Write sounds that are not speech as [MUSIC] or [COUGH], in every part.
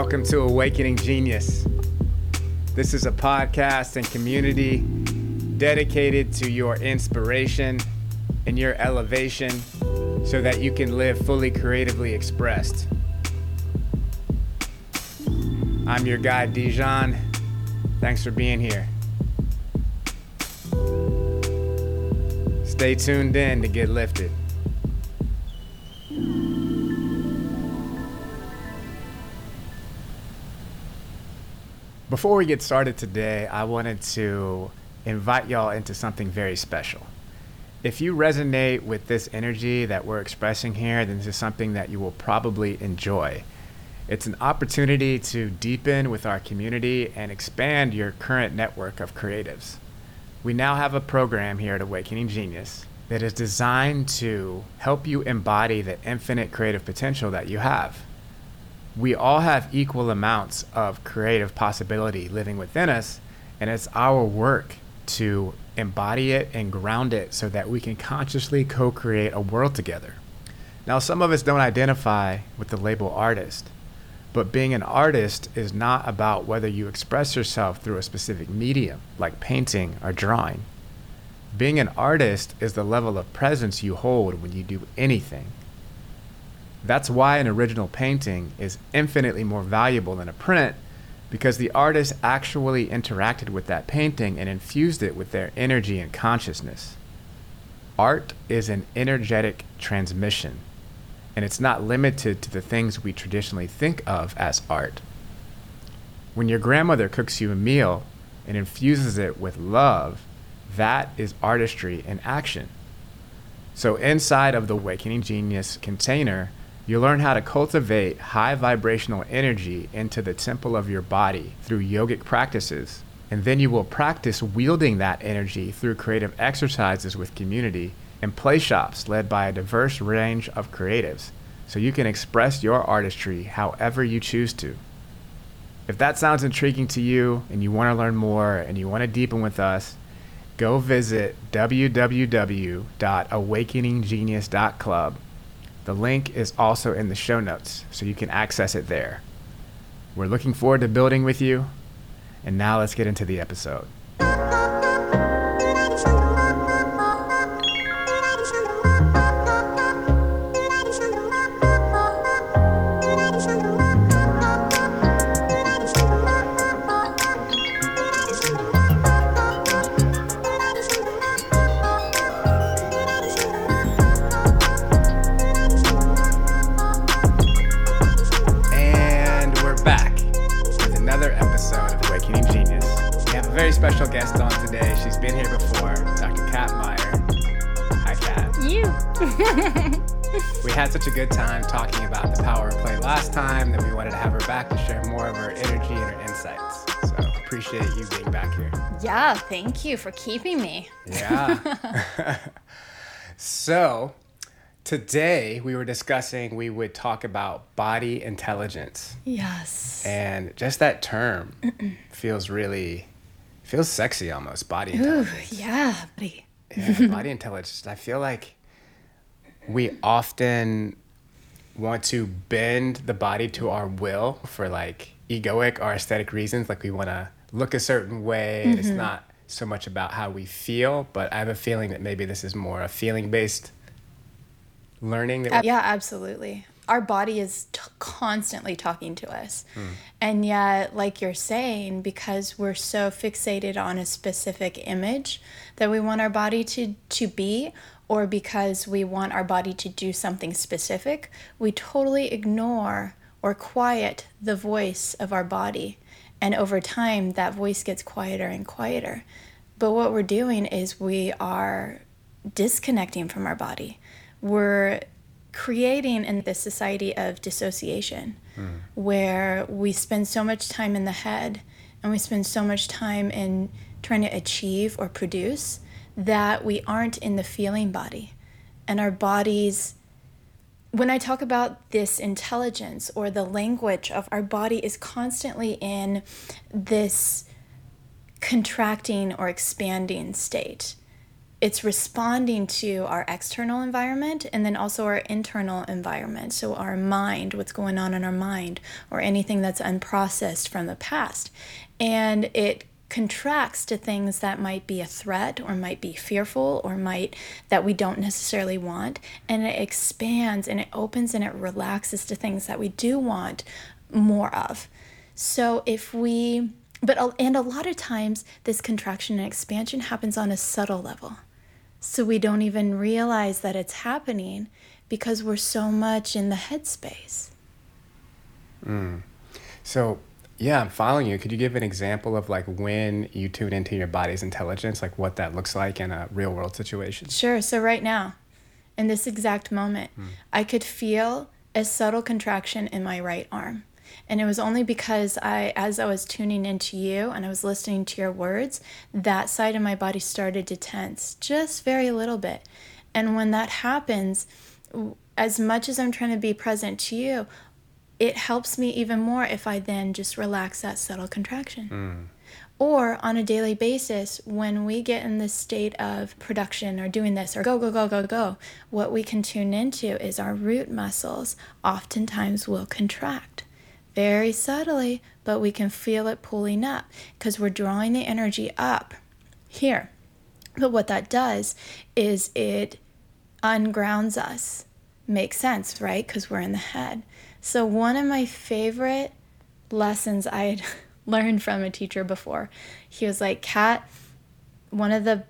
Welcome to Awakening Genius. This is a podcast and community dedicated to your inspiration and your elevation so that you can live fully creatively expressed. I'm your guide, Dijon. Thanks for being here. Stay tuned in to get lifted. Before we get started today, I wanted to invite y'all into something very special. If you resonate with this energy that we're expressing here, then this is something that you will probably enjoy. It's an opportunity to deepen with our community and expand your current network of creatives. We now have a program here at Awakening Genius that is designed to help you embody the infinite creative potential that you have we all have equal amounts of creative possibility living within us, and it's our work to embody it and ground it so that we can consciously co create a world together. Now, some of us don't identify with the label artist, but being an artist is not about whether you express yourself through a specific medium, like painting or drawing. Being an artist is the level of presence you hold when you do anything. That's why an original painting is infinitely more valuable than a print because the artist actually interacted with that painting and infused it with their energy and consciousness. Art is an energetic transmission, and it's not limited to the things we traditionally think of as art. When your grandmother cooks you a meal and infuses it with love, that is artistry in action. So, inside of the Awakening Genius container, you learn how to cultivate high vibrational energy into the temple of your body through yogic practices. And then you will practice wielding that energy through creative exercises with community and play shops led by a diverse range of creatives so you can express your artistry however you choose to. If that sounds intriguing to you and you want to learn more and you want to deepen with us, go visit www.awakeninggenius.club the link is also in the show notes, so you can access it there. We're looking forward to building with you, and now let's get into the episode. Last time that we wanted to have her back to share more of her energy and her insights. So appreciate you being back here. Yeah, thank you for keeping me. Yeah. [LAUGHS] [LAUGHS] so today we were discussing we would talk about body intelligence. Yes. And just that term feels really feels sexy almost body intelligence. Ooh, yeah, buddy. yeah, body [LAUGHS] intelligence. I feel like we often want to bend the body to our will for like egoic or aesthetic reasons. Like we want to look a certain way. Mm-hmm. It's not so much about how we feel, but I have a feeling that maybe this is more a feeling based learning. That yeah, absolutely. Our body is t- constantly talking to us. Mm. And yet, like you're saying, because we're so fixated on a specific image that we want our body to, to be, or because we want our body to do something specific, we totally ignore or quiet the voice of our body. And over time, that voice gets quieter and quieter. But what we're doing is we are disconnecting from our body. We're creating in this society of dissociation mm. where we spend so much time in the head and we spend so much time in trying to achieve or produce that we aren't in the feeling body. And our bodies, when I talk about this intelligence or the language of our body, is constantly in this contracting or expanding state. it's responding to our external environment and then also our internal environment. So, our mind, what's going on in our mind, or anything that's unprocessed from the past. And it contracts to things that might be a threat or might be fearful or might that we don't necessarily want. And it expands and it opens and it relaxes to things that we do want more of. So if we but and a lot of times this contraction and expansion happens on a subtle level. So we don't even realize that it's happening because we're so much in the headspace. Mm. so yeah, I'm following you. Could you give an example of like when you tune into your body's intelligence, like what that looks like in a real world situation? Sure. So, right now, in this exact moment, mm. I could feel a subtle contraction in my right arm. And it was only because I, as I was tuning into you and I was listening to your words, that side of my body started to tense just very little bit. And when that happens, as much as I'm trying to be present to you, it helps me even more if I then just relax that subtle contraction. Mm. Or on a daily basis, when we get in this state of production or doing this or go, go, go, go, go, what we can tune into is our root muscles oftentimes will contract very subtly, but we can feel it pulling up because we're drawing the energy up here. But what that does is it ungrounds us. Makes sense, right? Because we're in the head. So, one of my favorite lessons I had [LAUGHS] learned from a teacher before, he was like, Kat, one of the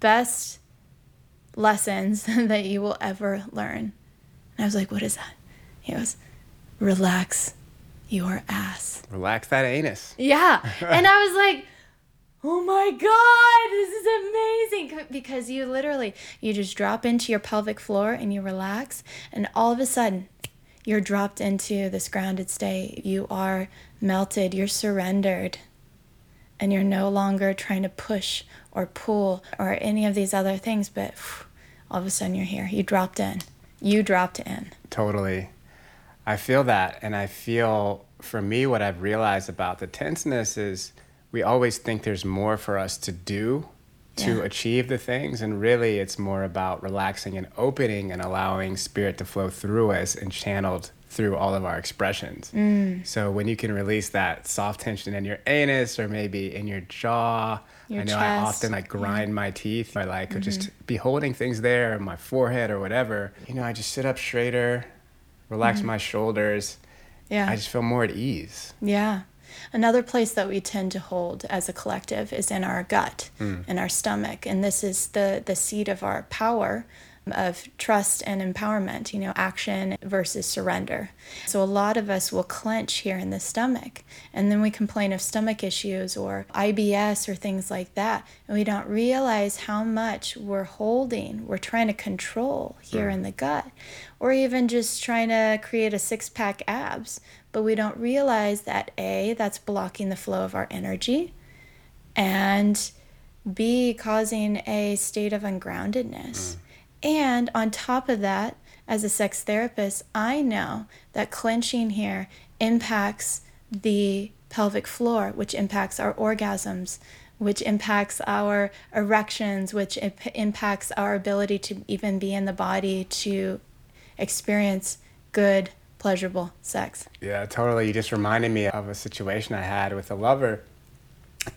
best lessons [LAUGHS] that you will ever learn. And I was like, what is that? He goes, relax your ass. Relax that anus. Yeah. [LAUGHS] and I was like, oh my god this is amazing because you literally you just drop into your pelvic floor and you relax and all of a sudden you're dropped into this grounded state. You are melted, you're surrendered, and you're no longer trying to push or pull or any of these other things, but all of a sudden you're here. You dropped in. You dropped in. Totally. I feel that. And I feel for me, what I've realized about the tenseness is we always think there's more for us to do to yeah. achieve the things and really it's more about relaxing and opening and allowing spirit to flow through us and channeled through all of our expressions mm. so when you can release that soft tension in your anus or maybe in your jaw your i know chest. i often like grind yeah. my teeth i like mm-hmm. just be holding things there in my forehead or whatever you know i just sit up straighter relax mm-hmm. my shoulders yeah i just feel more at ease yeah Another place that we tend to hold as a collective is in our gut, mm. in our stomach, and this is the the seat of our power of trust and empowerment, you know, action versus surrender. So a lot of us will clench here in the stomach and then we complain of stomach issues or IBS or things like that. And we don't realize how much we're holding, we're trying to control here mm. in the gut, or even just trying to create a six pack abs but we don't realize that A, that's blocking the flow of our energy, and B, causing a state of ungroundedness. Mm. And on top of that, as a sex therapist, I know that clenching here impacts the pelvic floor, which impacts our orgasms, which impacts our erections, which imp- impacts our ability to even be in the body to experience good pleasurable sex. Yeah, totally. You just reminded me of a situation I had with a lover,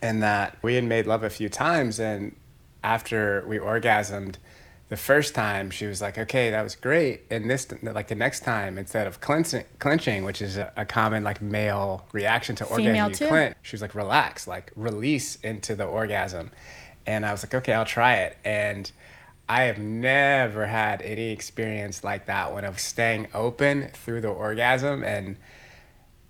and that we had made love a few times, and after we orgasmed, the first time she was like, "Okay, that was great," and this like the next time, instead of clenching, clenching, which is a, a common like male reaction to Female orgasm, you clench. She was like, "Relax, like release into the orgasm," and I was like, "Okay, I'll try it," and I have never had any experience like that one of staying open through the orgasm and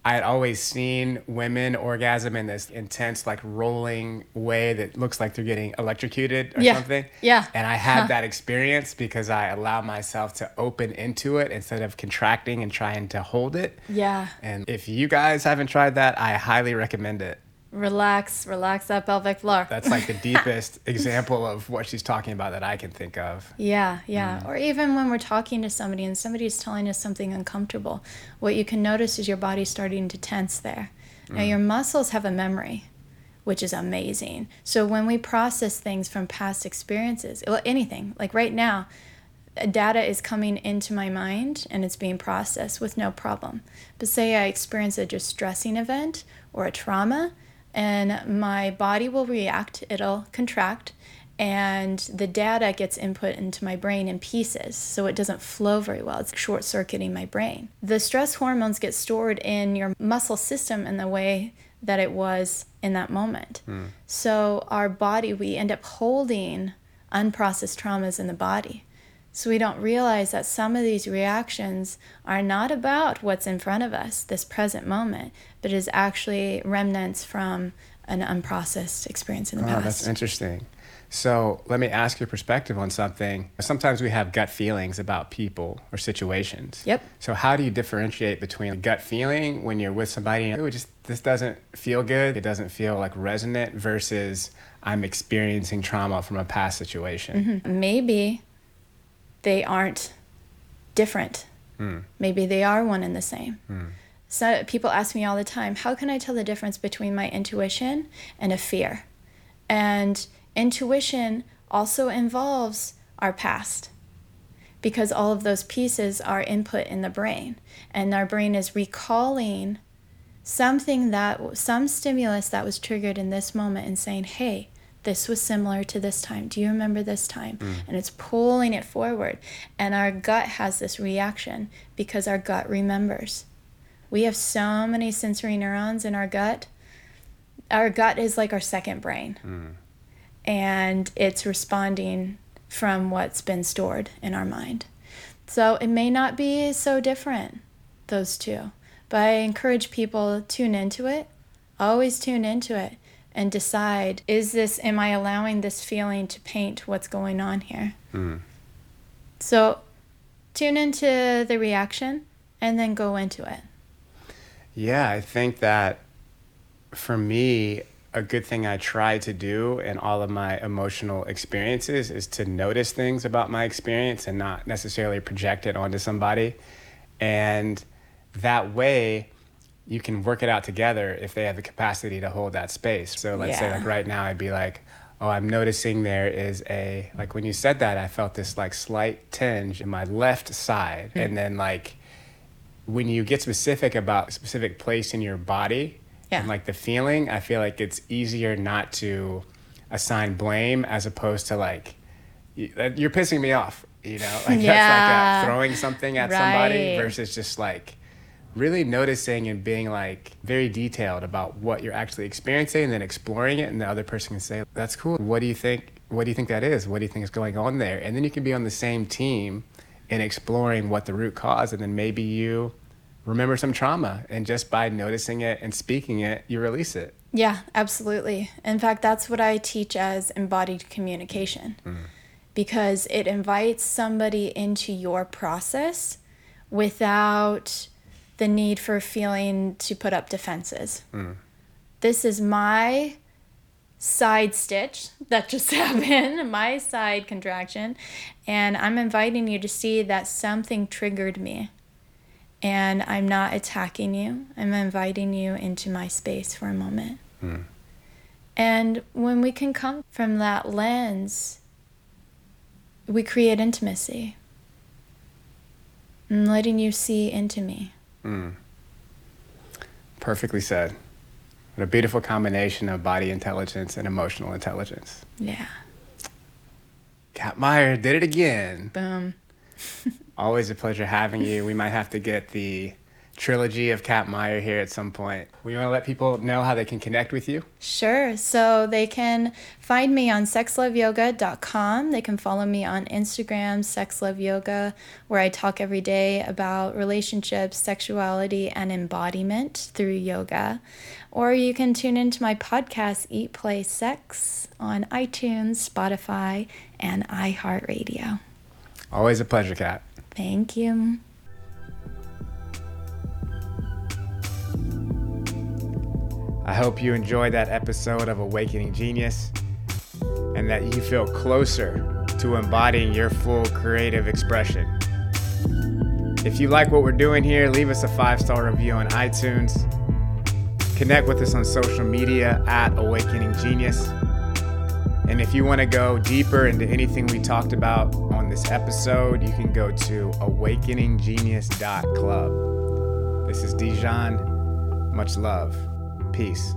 I had always seen women orgasm in this intense, like rolling way that looks like they're getting electrocuted or yeah. something. Yeah. And I had huh. that experience because I allowed myself to open into it instead of contracting and trying to hold it. Yeah. And if you guys haven't tried that, I highly recommend it relax, relax that pelvic floor. That's like the [LAUGHS] deepest example of what she's talking about that I can think of. Yeah, yeah. Mm. Or even when we're talking to somebody and somebody's telling us something uncomfortable, what you can notice is your body starting to tense there. Mm. Now, your muscles have a memory. which is amazing. So when we process things from past experiences, well, anything, like right now, data is coming into my mind and it's being processed with no problem. But say I experience a distressing event or a trauma, and my body will react, it'll contract, and the data gets input into my brain in pieces, so it doesn't flow very well. It's short circuiting my brain. The stress hormones get stored in your muscle system in the way that it was in that moment. Mm. So, our body, we end up holding unprocessed traumas in the body. So, we don't realize that some of these reactions are not about what's in front of us, this present moment, but is actually remnants from an unprocessed experience in the oh, past. That's interesting. So let me ask your perspective on something. Sometimes we have gut feelings about people or situations. Yep. So how do you differentiate between a gut feeling when you're with somebody and oh, just this doesn't feel good, it doesn't feel like resonant versus I'm experiencing trauma from a past situation? Mm-hmm. Maybe they aren't different. Mm. Maybe they are one and the same. Mm. So people ask me all the time, how can I tell the difference between my intuition and a fear? And Intuition also involves our past because all of those pieces are input in the brain and our brain is recalling something that some stimulus that was triggered in this moment and saying hey this was similar to this time. Do you remember this time? Mm. and it's pulling it forward. And our gut has this reaction because our gut remembers. We have so many sensory neurons in our gut. Our gut is like our second brain. Mm. And it's responding from what's been stored in our mind. So it may not be so different, those two, but I encourage people to tune into it, always tune into it and decide is this, am I allowing this feeling to paint what's going on here? Mm. So tune into the reaction and then go into it. Yeah, I think that for me, a good thing I try to do in all of my emotional experiences is to notice things about my experience and not necessarily project it onto somebody. And that way, you can work it out together if they have the capacity to hold that space. So let's yeah. say like right now I'd be like, oh, I'm noticing there is a like when you said that I felt this like slight tinge in my left side. Mm-hmm. And then like when you get specific about a specific place in your body, yeah. and like the feeling, I feel like it's easier not to assign blame as opposed to like you're pissing me off. You know, [LAUGHS] like yeah. that's like throwing something at right. somebody versus just like really noticing and being like very detailed about what you're actually experiencing and then exploring it and the other person can say that's cool. What do you think what do you think that is? What do you think is going on there? And then you can be on the same team in exploring what the root cause and then maybe you remember some trauma and just by noticing it and speaking it you release it. Yeah absolutely. In fact that's what i teach as embodied communication. Mm. because it invites somebody into your process without the need for feeling to put up defenses mm. this is my side stitch that [LAUGHS] just happened, my side contraction, and I'm inviting you to see that something triggered me and I'm not attacking you. I'm inviting you into my space for a moment. Mm. And when we can come from that lens, we create intimacy. I'm letting you see into me. Mm. Perfectly said. What a beautiful combination of body intelligence and emotional intelligence. Yeah. Kat Meyer did it again. Boom. [LAUGHS] Always a pleasure having you. We might have to get the trilogy of Kat Meyer here at some point. We want to let people know how they can connect with you? Sure. So they can find me on sexloveyoga.com. They can follow me on Instagram, sexloveyoga, where I talk every day about relationships, sexuality, and embodiment through yoga. Or you can tune into my podcast, Eat, Play, Sex, on iTunes, Spotify, and iHeartRadio. Always a pleasure, Kat. Thank you. I hope you enjoyed that episode of Awakening Genius and that you feel closer to embodying your full creative expression. If you like what we're doing here, leave us a five star review on iTunes. Connect with us on social media at Awakening Genius. And if you want to go deeper into anything we talked about on this episode, you can go to awakeninggenius.club. This is Dijon. Much love. Peace.